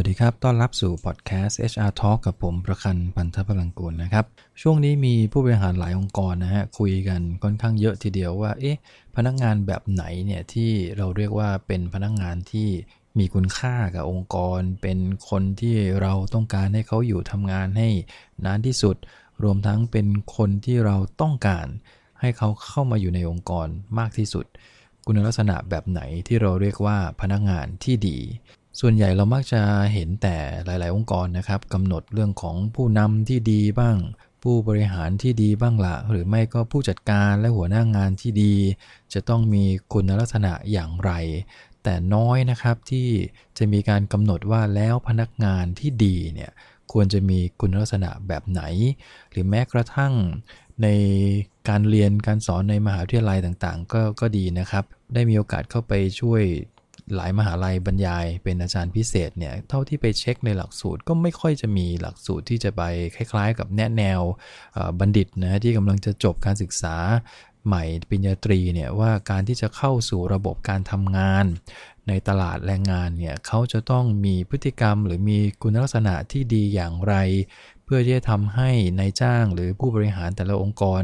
วัสดีครับ ต้อนรับสู่พอดแคสต์ HR Talk กับผมประคันพันธพลังกูลนะครับ ช่วงนี้มีผู้บริหารหลายองค์กรนะฮะคุยกันค่อนข้างเยอะทีเดียวว่า เอ๊ะ พนักงานแบบไหนเนี่ยที่เราเรียกว่าเป็นพนักงานที่มีคุณค่ากับองค์กร เป็นคนที่เราต้องการให้เขาอยู่ทำงานให้นานที่สุด รวมทั้งเป็นคนที่เราต้องการให้เขาเข้ามาอยู่ในองค์กรมากที่สุด คุณลักษณะแบบไหนที่เราเรียกว่าพนักงานที่ดี ส่วนใหญ่เรามักจะเห็นแต่หลาย ๆ องค์กรนะครับกำหนดเรื่องของผู้นำที่ดีบ้าง ผู้บริหารที่ดีบ้างละหรือไม่ก็ผู้จัดการและหัวหน้างานที่ดี จะต้องมีคุณลักษณะอย่างไร แต่น้อยนะครับที่จะมีการกำหนดว่าแล้วพนักงานที่ดีเนี่ยควรจะมีคุณลักษณะแบบไหน หรือแม้กระทั่งในการเรียนการสอนในมหาวิทยาลัยต่างๆ ก็ก็ดีนะครับ ได้มีโอกาสเข้าไปช่วย หลายมหาลัยบรรยายเป็นอาจารย์พิเศษเนี่ยเท่าที่ไปเช็คในหลักสูตรก็ไม่ค่อยจะมีหลักสูตรที่จะไปคล้ายๆ กับแนะแนวบัณฑิตนะที่กำลังจะจบการศึกษาใหม่ปริญญาตรีเนี่ยว่าการที่จะเข้าสู่ระบบการทำงาน ในตลาดแรงงานเนี่ยเขาจะต้องมีพฤติกรรม หรือมีคุณลักษณะที่ดีอย่างไร เพื่อที่จะทำให้ในายจ้างหรือผู้บริหารแต่ละองค์กร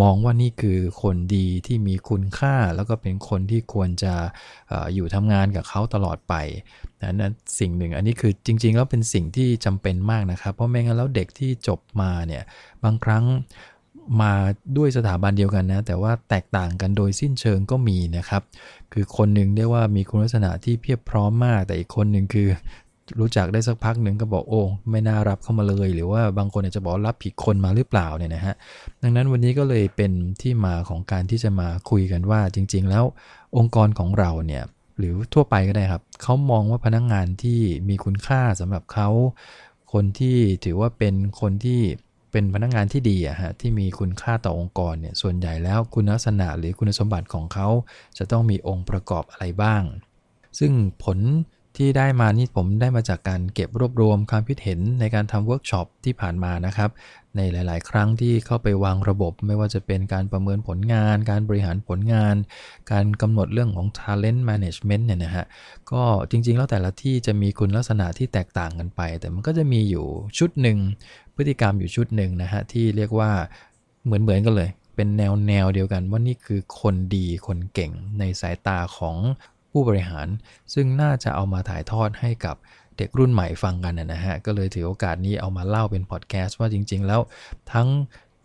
มองว่านี่คือคนดีที่มีคุณค่า แล้วก็เป็นคนที่ควรจะออยู่ทำงานกับเขาตลอดไปนั้นสิ่งหนึ่งอันนี้คือจริง ๆ แล้วเป็นสิ่งที่จำเป็นมากนะครับ เพราะไม่งั้นแล้วเด็กที่จบมาเนี่ยบางครั้ง มาด้วยสถาบันเดียวกันนะ แต่ว่าแตกต่างกันโดยสิ้นเชิงก็มีนะครับ คือคนหนึ่งเรียกว่ามีคุณลักษณะที่เพียบพร้อมมาก แต่อีกคนหนึ่งคือรู้จักได้สักพักหนึ่งก็บอกโอ้ไม่น่ารับเข้ามาเลย หรือว่าบางคนอาจจะบอกรับผิดคนมาหรือเปล่าเนี่ยนะฮะดังนั้นวันนี้ก็เลยเป็นที่มาของการที่จะมาคุยกันว่าจริง ๆ แล้วองค์กรของเราเนี่ยหรือทั่วไปก็ได้ครับเขามองว่าพนักงงานที่มีคุณค่าสำหรับเขาคนที่ถือว่าเป็นคนที่ เป็นพนักงงานที่ดีอะฮะที่มีคุณค่าต่อองค์กรเนี่ยส่วนใหญ่แล้วคุณลักษณะหรือคุณสมบัติของเขาจะต้องมีองค์ประกอบอะไรบ้าง ซึ่งผลที่ได้มานี่ผมได้มาจากการเก็บรวบรวมความคิดเห็นในการทำเวิร์กช็อปที่ผ่านมานะครับ ในหลาย ๆ ครั้งที่เข้าไปวางระบบ ไม่ว่าจะเป็นการประเมินผลงาน การบริหารผลงาน การกำหนดเรื่องของ talent management เนี่ยนะฮะก็จริง ๆ แล้วแต่ละที่จะมีคุณลักษณะที่แตกต่างกันไป แต่มันก็จะมีอยู่ชุดหนึ่ง พฤติกรรมอยู่ชุดหนึ่งนะฮะที่เรียกว่าเหมือนๆกันเลย เป็นแนวแนวเดียวกันว่านี่คือคนดีคนเก่งในสายตาของผู้บริหาร ซึ่งน่าจะเอามาถ่ายทอดให้กับเด็กรุ่นใหม่ฟังกันนะฮะก็เลยถือโอกาสนี้เอามาเล่าเป็นพอดแคสต์ว่าจริง ๆ แล้วทั้ง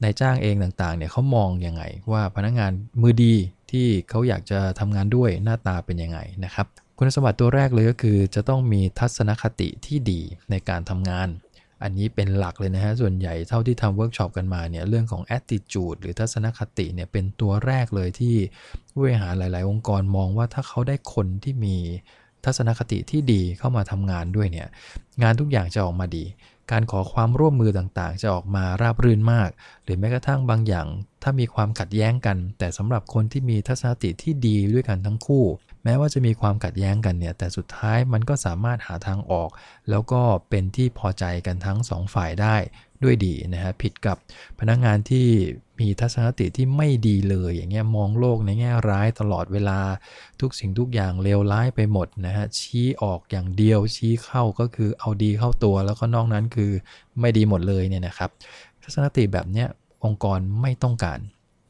นายจ้างเองต่างๆเนี่ยเขามองยังไง ว่าพนักงานมือดีที่เขาอยากจะทำงานด้วยหน้าตาเป็นยังไงนะครับคุณสมบัติตัวแรกเลยก็คือจะต้องมีทัศนคติที่ดีในการทำงาน อันนี้เป็นหลักเลยนะฮะ ส่วนใหญ่เท่าที่ทำเวิร์กช็อปกันมาเนี่ย เรื่องของ attitude หรือทัศนคติเนี่ย เป็นตัวแรกเลยที่ผู้บริหารหลาย ๆ องค์กรมองว่าถ้าเขาได้คนที่มีทัศนคติที่ดีเข้ามาทำงานด้วยเนี่ย งานทุกอย่างจะออกมาดี การขอความร่วมมือต่างๆ จะออกมาราบรื่นมาก หรือแม้กระทั่งบางอย่าง ถ้ามีความขัดแย้งกัน แต่สำหรับคนที่มีทัศนคติที่ดีด้วยกันทั้งคู่ แม้ว่าจะมีความขัดแย้งกันเนี่ย แต่สุดท้ายมันก็สามารถหาทางออก แล้วก็เป็นที่พอใจกันทั้งสองฝ่ายได้ ด้วยดีนะฮะผิดกับพนักงงานที่มีทัศนคติที่ไม่ดีเลยอย่างเงี้ยมองโลกในแง่ร้ายตลอดเวลาทุกสิ่งทุกอย่างเลวร้ายไปหมดนะฮะชี้ออกอย่างเดียวชี้เข้าก็คือเอาดีเข้าตัว แล้วก็นอกนั้นคือไม่ดีหมดเลยเนี่ยนะครับ ทัศนคติแบบเนี้ยองค์กรไม่ต้องการ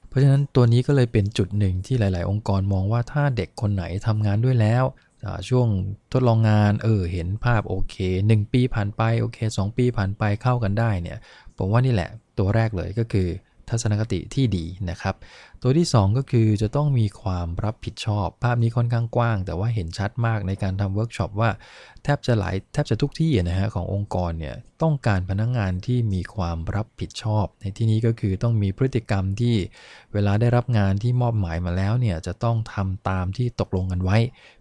เพราะฉะนั้นตัวนี้ก็เลยเป็นจุดหนึ่งที่หลาย ๆ องค์กรมองว่าถ้าเด็กคนไหนทำงานด้วยแล้ว ช่วงทดลองงานเออเห็นภาพโอเค 1 ปีผ่านไปโอเค 2 ปีผ่านไปเข้ากันได้เนี่ยผมว่านี่แหละตัวแรกเลยก็คือทัศนคติที่ดีนะครับ ตัวที่ 2 ก็คือจะต้องมีความรับผิดชอบ ภาพนี้ค่อนข้างกว้าง แต่ว่าเห็นชัดมากในการทำเวิร์กช็อปว่าแทบจะหลายแทบจะทุกที่นะฮะขององค์กรเนี่ยต้องการพนักงานที่มีความรับผิดชอบ ในที่นี้ก็คือต้องมีพฤติกรรมที่เวลาได้รับงานที่มอบหมายมาแล้วเนี่ยจะต้องทำตามที่ตกลงกันไว้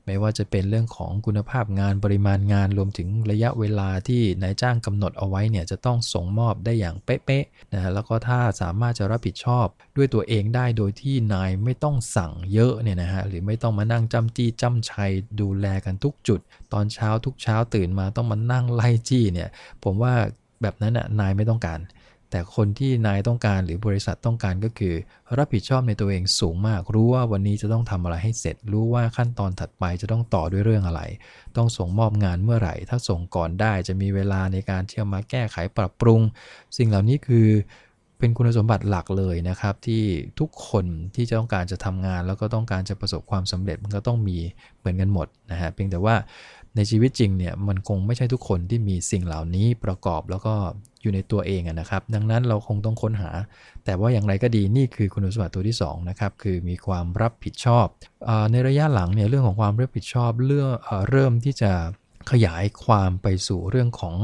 ไม่ว่าจะเป็นเรื่องของคุณภาพงานปริมาณงานรวมถึงระยะเวลาที่นายจ้างกำหนดเอาไว้เนี่ยจะต้องส่งมอบได้อย่างเป๊ะๆนะฮะแล้วก็ถ้าสามารถจะรับผิดชอบด้วยตัวเองได้โดยที่นายไม่ต้องสั่งเยอะเนี่ยนะฮะหรือไม่ต้องมานั่งจำจี้จำชัยดูแลกันทุกจุด ตอนเช้าทุกเช้าตื่นมาต้องมานั่งไล่จี้เนี่ยผมว่าแบบนั้นน่ะนายไม่ต้องการ แต่คนที่นายต้องการหรือบริษัทต้องการก็คือ รับผิดชอบในตัวเองสูงมาก รู้ว่าวันนี้จะต้องทำอะไรให้เสร็จ รู้ว่าขั้นตอนถัดไปจะต้องต่อด้วยเรื่องอะไร ต้องส่งมอบงานเมื่อไหร่ ถ้าส่งก่อนได้จะมีเวลาในการเที่จะมาแก้ไขปรับปรุง สิ่งเหล่านี้คือ เป็นคุณสมบัติหลักเลยนะครับ ที่ทุกคนที่จะต้องการจะทำงาน แล้วก็ต้องการจะประสบความสำเร็จมันก็ต้องมีเหมือนกันหมดนะฮะเพียงแต่ว่าในชีวิตจริงเนี่ยมันคงไม่ใช่ทุกคนที่มีสิ่งเหล่านี้ประกอบแล้วก็อยู่ในตัวเองนะครับ ดังนั้นเราคงต้องค้นหา แต่ว่าอย่างไรก็ดีนี่คือคุณสมบัติตัวที่2นะครับคือมีความรับผิดชอบอในระยะหลังเนี่ยเรื่องของความรับผิดชอบเรื่องเริ่มที่จะขยายความไปสู่เรื่องของ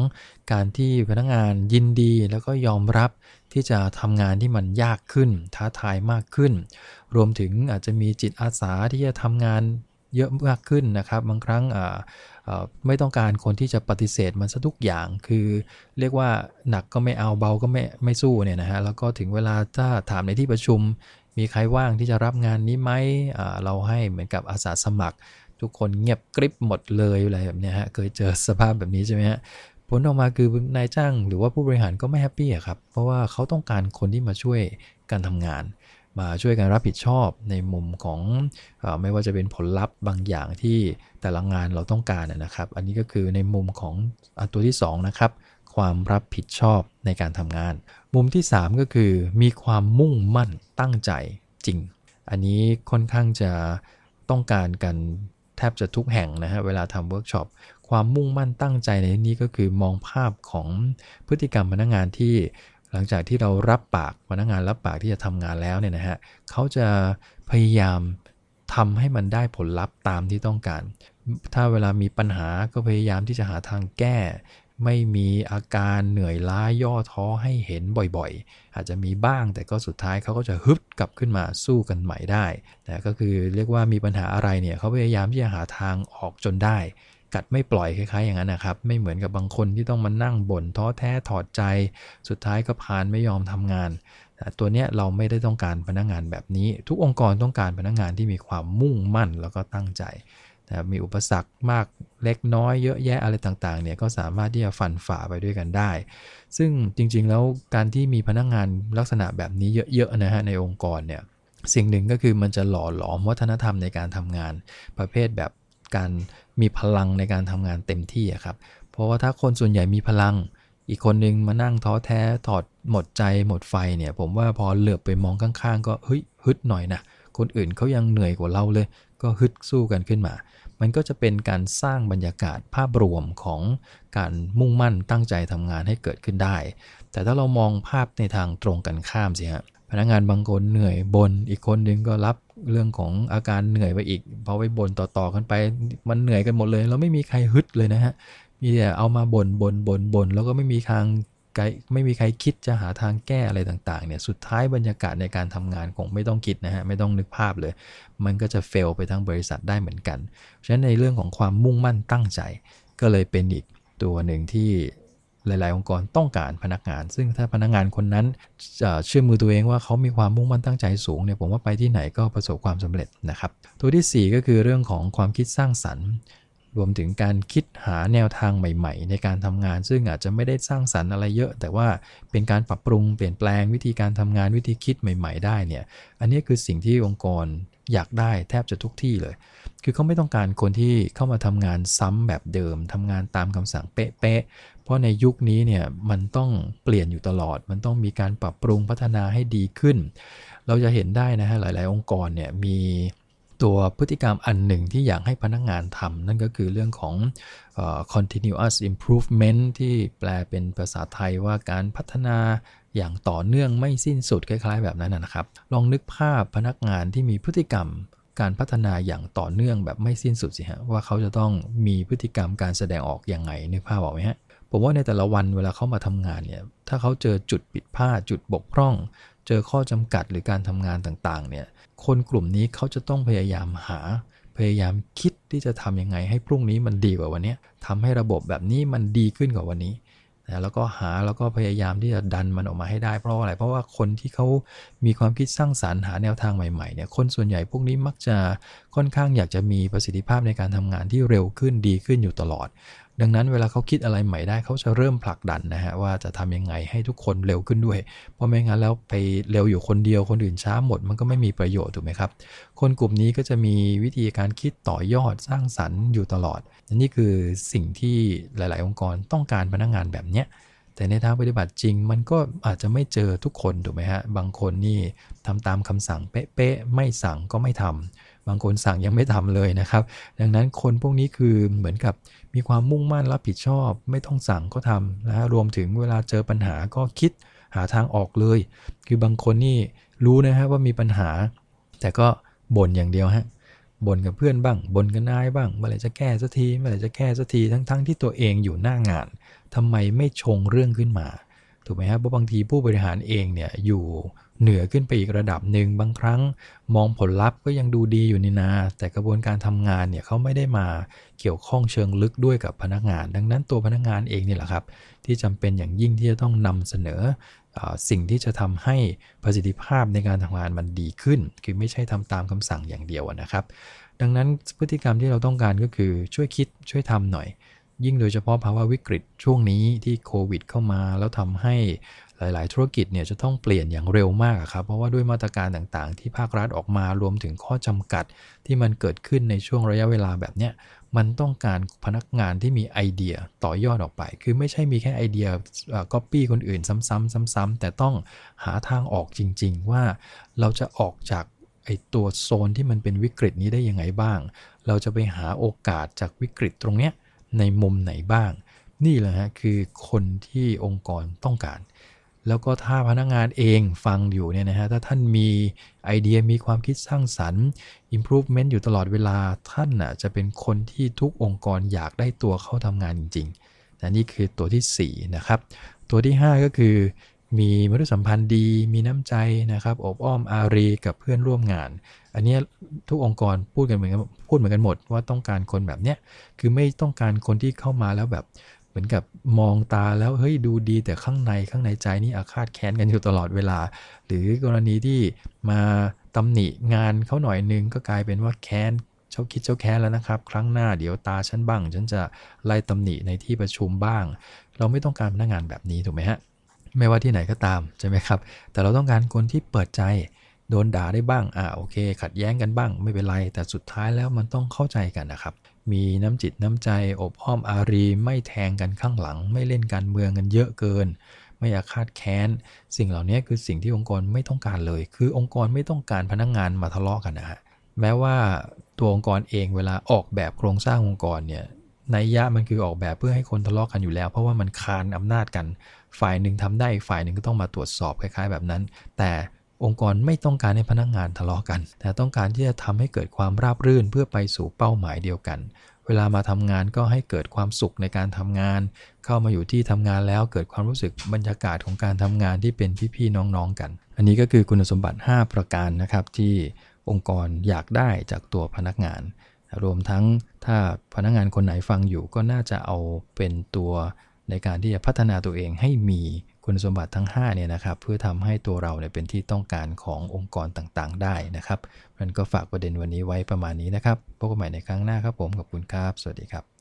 การที่พนักงานยินดีแล้วก็ยอมรับ ที่จะทำงานที่มันยากขึ้น ท้าทายมากขึ้น รวมถึงอาจจะมีจิตอาสาที่จะทำงานเยอะมากขึ้นนะครับ บางครั้งไม่ต้องการคนที่จะปฏิเสธมันซะทุกอย่าง คือเรียกว่าหนักก็ไม่เอาเบาก็ไม่ไม่สู้เนี่ยนะฮะ แล้วก็ถึงเวลาถ้าถามในที่ประชุม มีใครว่างที่จะรับงานนี้ไหม เราให้เหมือนกับอาสาสมัคร ทุกคนเงียบกริบหมดเลยอะไรแบบนี้ฮะ เคยเจอสภาพแบบนี้ใช่ไหมฮะ ผลออกมาคือนายจ้างหรือว่าผู้บริหารก็ไม่แฮปปี้ครับ เพราะว่าเขาต้องการคนที่มาช่วยการทำงาน มาช่วยกันรับผิดชอบในมุมของอไม่ว่าจะเป็นผลลัพธ์บางอย่างที่แต่ละงานเราต้องการนะครับ อันนี้ก็คือในมุมของอตัวที่2นะครับความรับผิดชอบในการทำงาน มุมที่ 3 ก็คือมีความมุ่งมั่นตั้งใจจริง อันนี้ค่อนข้างจะต้องการกันแทบจะทุกแห่งนะฮะเวลาทำเวิร์กช็อป ความมุ่งมั่นตั้งใจในนี้ก็คือมองภาพของพฤติกรรมพนักงานที่หลังจากที่เรารับปากพนักงานรับปากที่จะทำงานแล้วเนี่ยนะฮะเขาจะพยายามทำให้มันได้ผลลัพธ์ตามที่ต้องการ ถ้าเวลามีปัญหาก็พยายามที่จะหาทางแก้ ไม่มีอาการเหนื่อยล้าย่อท้อให้เห็นบ่อยๆ อาจจะมีบ้างแต่ก็สุดท้ายเขาก็จะฮึบกลับขึ้นมาสู้กันใหม่ได้นะก็คือเรียกว่ามีปัญหาอะไรเนี่ยเขาพยายามที่จะหาทางออกจนได้ กัดไม่ปล่อยคล้ายๆอย่างนั้นนะครับ ไม่เหมือนกับบางคนที่ต้องมานั่งบ่นท้อแท้ถอดใจ สุดท้ายก็พานไม่ยอมทำงาน ตัวเนี้ยเราไม่ได้ต้องการพนักงงานแบบนี้ ทุกองค์กรต้องการพนักงงานที่มีความมุ่งมั่นแล้วก็ตั้งใจมีอุปสรรคมากเล็กน้อยเยอะแยะอะไรต่างๆเนี่ยก็สามารถที่จะฟันฝ่าไปด้วยกันได้ ซึ่งจริงๆแล้วการที่มีพนักงงานลักษณะแบบนี้เยอะๆนะฮะในองค์กรเนี่ยสิ่งหนึ่งก็คือมันจะหล่อหลอมวัฒนธรรมในการทำงานประเภทแบบ การมีพลังในการทำงานเต็มที่ครับ เพราะว่าถ้าคนส่วนใหญ่มีพลัง อีกคนนึงมานั่งท้อแท้ถอดหมดใจหมดไฟเนี่ย ผมว่าพอเหลือบไปมองข้างๆ ก็เฮ้ยฮึดหน่อยนะคนอื่นเขายังเหนื่อยกว่าเราเลย ก็ฮึดสู้กันขึ้นมา มันก็จะเป็นการสร้างบรรยากาศภาพรวมของการมุ่งมั่นตั้งใจทำงานให้เกิดขึ้นได้ แต่ถ้าเรามองภาพในทางตรงกันข้ามสิฮะพนักงานบางคนเหนื่อยบน อีกคนนึงก็รับ เรื่องของอาการเหนื่อยไปอีกพอไปบ่นต่อๆกันไป มันเหนื่อยกันหมดเลยเราไม่มีใครฮึดเลยนะฮะมีแต่เอามาบ่นบ่นบ่นบ่นแล้วก็ไม่มีทางไม่มีใครคิดจะหาทางแก้อะไรต่างๆเนี่ยสุดท้ายบรรยากาศในการทำงานคงไม่ต้องคิดนะฮะไม่ต้องนึกภาพเลย มันก็จะเฟลไปทั้งบริษัทได้เหมือนกันฉะนั้นในเรื่องของความมุ่งมั่นตั้งใจ ก็เลยเป็นอีกตัวหนึ่งที่ หลาย ๆ องค์กรต้องการพนักงาน ซึ่งถ้าพนักงานคนนั้นเชื่อมือตัวเองว่าเขามีความมุ่งมั่นตั้งใจสูงเนี่ยผมว่าไปที่ไหนก็ประสบความสำเร็จนะครับ ตัวที่ 4 ก็คือเรื่องของความคิดสร้างสรรค์ รวมถึงการคิดหาแนวทางใหม่ ๆ ในการทำงาน ซึ่งอาจจะไม่ได้สร้างสรรค์อะไรเยอะ แต่ว่าเป็นการปรับปรุงเปลี่ยนแปลงวิธีการทำงานวิธีคิดใหม่ ๆ ได้เนี่ยอันนี้คือสิ่งที่องค์กรอยากได้แทบจะทุกที่เลย คือเขาไม่ต้องการคนที่เข้ามาทำงานซ้ำแบบเดิมทำงานตามคำสั่งเป๊ะๆ เพราะในยุคนี้เนี่ยมันต้องเปลี่ยนอยู่ตลอด มันต้องมีการปรับปรุงพัฒนาให้ดีขึ้น เราจะเห็นได้นะฮะหลาย ๆ องค์กรเนี่ยมีตัวพฤติกรรมอันหนึ่งที่อยากให้พนักงงานทำนั่นก็คือเรื่องของ continuous improvement ที่แปลเป็นภาษาไทยว่าการพัฒนาอย่างต่อเนื่องไม่สิ้นสุดคล้าย ๆ แบบนั้นนะครับ ลองนึกภาพพนักงานที่มีพฤติกรรม การพัฒนาอย่างต่อเนื่องแบบไม่สิ้นสุดสิฮะว่าเขาจะต้องมีพฤติกรรมการแสดงออกอย่างไงนึกภาพออกไหมฮะผมว่าในแต่ละวันเวลาเขามาทำงานเนี่ยถ้าเขาเจอจุดผิดพลาดจุดบกพร่อง เจอข้อจำกัดหรือการทำงานต่างๆเนี่ยคนกลุ่มนี้เขาจะต้องพยายามหา พยายามคิดที่จะทํำยังไงให้พรุ่งนี้มันดีกว่าวันนี้ทำให้ระบบแบบนี้มันดีขึ้นกว่าวันนี้ นะแล้วก็หาแล้วก็พยายามที่จะดันมันออกมาให้ได้เพราะอะไร เพราะว่าคนที่เขามีความคิดสร้างสารรค์หาแนวทางใหม่ๆเนี่ยคนส่วนใหญ่พวกนี้มักจะค่อนข้างอยากจะมีประสิทธิภาพในการทำงานที่เร็วขึ้นดีขึ้นอยู่ตลอด ดังนั้นเวลาเขาคิดอะไรใหม่ได้เขาจะเริ่มผลักดันนะฮะว่าจะทำยังไงให้ทุกคนเร็วขึ้นด้วย เพราะไม่งั้นแล้วไปเร็วอยู่คนเดียวคนอื่นช้าหมด มันก็ไม่มีประโยชน์ถูกไหมครับ คนกลุ่มนี้ก็จะมีวิธีการคิดต่อยอดสร้างสรรค์อยู่ตลอดนี่คือสิ่งที่หลาย ๆ องค์กรต้องการพนักงงานแบบเนี้ยแต่ในทางปฏิบัติจริงมันก็อาจจะไม่เจอทุกคนถูกไหมฮะบางคนนี่ทำตามคำสั่งเป๊ะๆไม่สั่งก็ไม่ทำ บางคนสั่งยังไม่ทำเลยนะครับ ดังนั้นคนพวกนี้คือเหมือนกับมีความมุ่งมั่นรับผิดชอบ ไม่ต้องสั่งก็ทำนะฮะรวมถึงเวลาเจอปัญหาก็คิดหาทางออกเลย คือบางคนนี่รู้นะฮะว่ามีปัญหา แต่ก็บ่นอย่างเดียวฮะบ่นกับเพื่อนบ้างบ่นกับนายบ้างเมื่อไหร่จะแก้สักทีเมื่อไหร่จะแก้สักทีทั้งๆทที่ตัวเองอยู่หน้างานทำไมไม่ชงเรื่องขึ้นมา ถูกไหมครับเพราะบางทีผู้บริหารเองเนี่ยอยู่เหนือขึ้นไปอีกระดับหนึ่งบางครั้งมองผลลัพธ์ก็ยังดูดีอยู่นี่นา แต่กระบวนการทำงานเนี่ยเขาไม่ได้มาเกี่ยวข้องเชิงลึกด้วยกับพนักงาน ดังนั้นตัวพนักงานเองนี่แหละครับ ที่จำเป็นอย่างยิ่งที่จะต้องนำเสนอสิ่งที่จะทำให้ประสิทธิภาพในการทำงานมันดีขึ้น คือไม่ใช่ทำตามคำสั่งอย่างเดียวนะครับ ดังนั้นพฤติกรรมที่เราต้องการก็คือช่วยคิดช่วยทำหน่อย ยิ่งโดยเฉพาะภาวะวิกฤตช่วงนี้ที่โควิดเข้ามา แล้วทำให้หลาย ๆ ธุรกิจเนี่ยจะต้องเปลี่ยนอย่างเร็วมากครับ เพราะว่าด้วยมาตรการต่างๆ ที่ภาครัฐออกมารวมถึงข้อจำกัดที่มันเกิดขึ้นในช่วงระยะเวลาแบบเนี้ยมันต้องการพนักงานที่มีไอเดียต่อยอดออกไป คือไม่ใช่มีแค่ไอเดียก๊อปปี้คนอื่นซ้ำๆซ้ำๆแต่ต้องหาทางออกจริง ๆ ว่าเราจะออกจากไอตัวโซนที่มันเป็นวิกฤตนี้ได้ยังไงบ้าง เราจะไปหาโอกาสจากวิกฤตตรงเนี้ย ในมุมไหนบ้าง นี่แหละฮะคือคนที่องค์กรต้องการ แล้วก็ถ้าพนักงานเองฟังอยู่เนี่ยนะฮะถ้าท่านมีไอเดียมีความคิดสร้างสรรค์ improvement อยู่ตลอดเวลาท่านน่ะจะเป็นคนที่ทุกองค์กรอยากได้ตัวเข้าทำงานจริงๆนะนี่คือตัวที่4นะครับตัวที่ 5 ก็คือ มีมนุษยสัมพันธ์ดี มีน้ำใจนะครับอบอ้อมอารีกับเพื่อนร่วมงาน อันนี้ทุกองค์กรพูดกันเหมือนกันพูดเหมือนกันหมดว่าต้องการคนแบบเนี้ยคือไม่ต้องการคนที่เข้ามาแล้วแบบเหมือนกับมองตาแล้วเฮ้ยดูดีแต่ข้างในข้างในใจนี่อาฆาตแค้นกันอยู่ตลอดเวลา หรือกรณีที่มาตำหนิงานเขาหน่อยนึงก็กลายเป็นว่าแค้นเจ้าคิดเจ้าแค้นแล้วนะครับ ครั้งหน้าเดี๋ยวตาฉันบ้าง ฉันจะไล่ตำหนิในที่ประชุมบ้าง เราไม่ต้องการพนักงานแบบนี้ถูกไหมฮะ ไม่ว่าที่ไหนก็ตามใช่ไหมครับ แต่เราต้องการคนที่เปิดใจ โดนด่าได้บ้าง อ่าโอเค ขัดแย้งกันบ้าง ไม่เป็นไร แต่สุดท้ายแล้วมันต้องเข้าใจกันนะครับ มีน้ำจิตน้ำใจอบอ้อมอารี ไม่แทงกันข้างหลัง ไม่เล่นการเมืองกันเยอะเกิน ไม่อาฆาตแค้น สิ่งเหล่านี้คือสิ่งที่องค์กรไม่ต้องการเลย คือองค์กรไม่ต้องการพนักงงานมาทะเลาะกันนะฮะ แม้ว่าตัวองค์กรเองเวลาออกแบบโครงสร้างองค์กรเนี่ยในยะมันคือออกแบบเพื่อให้คนทะเลาะกันอยู่แล้ว เพราะว่ามันคานอำนาจกัน ฝ่ายหนึ่งทำได้ฝ่ายหนึ่งก็ต้องมาตรวจสอบคล้าย ๆ แบบนั้น แต่องค์กรไม่ต้องการให้พนักงงานทะเลาะกัน แต่ต้องการที่จะทำให้เกิดความราบรื่นเพื่อไปสู่เป้าหมายเดียวกัน เวลามาทำงานก็ให้เกิดความสุขในการทำงาน เข้ามาอยู่ที่ทำงานแล้วเกิดความรู้สึกบรรยากาศของการทำงานที่เป็นพี่ๆน้องๆกัน อันนี้ก็คือคุณสมบัติ 5 ประการนะครับที่องค์กรอยากได้จากตัวพนักงาน รวมทั้งถ้าพนักงานคนไหนฟังอยู่ก็น่าจะเอาเป็นตัว ในการที่จะพัฒนาตัวเองให้มีคุณสมบัติทั้ง5เนี่ยนะครับเพื่อทำให้ตัวเราเนี่ยเป็นที่ต้องการขององค์กรต่างๆ ได้นะครับมันก็ฝากประเด็นวันนี้ไว้ประมาณนี้นะครับพบกันใหม่ในครั้งหน้าครับผมขอบคุณครับ สวัสดีครับ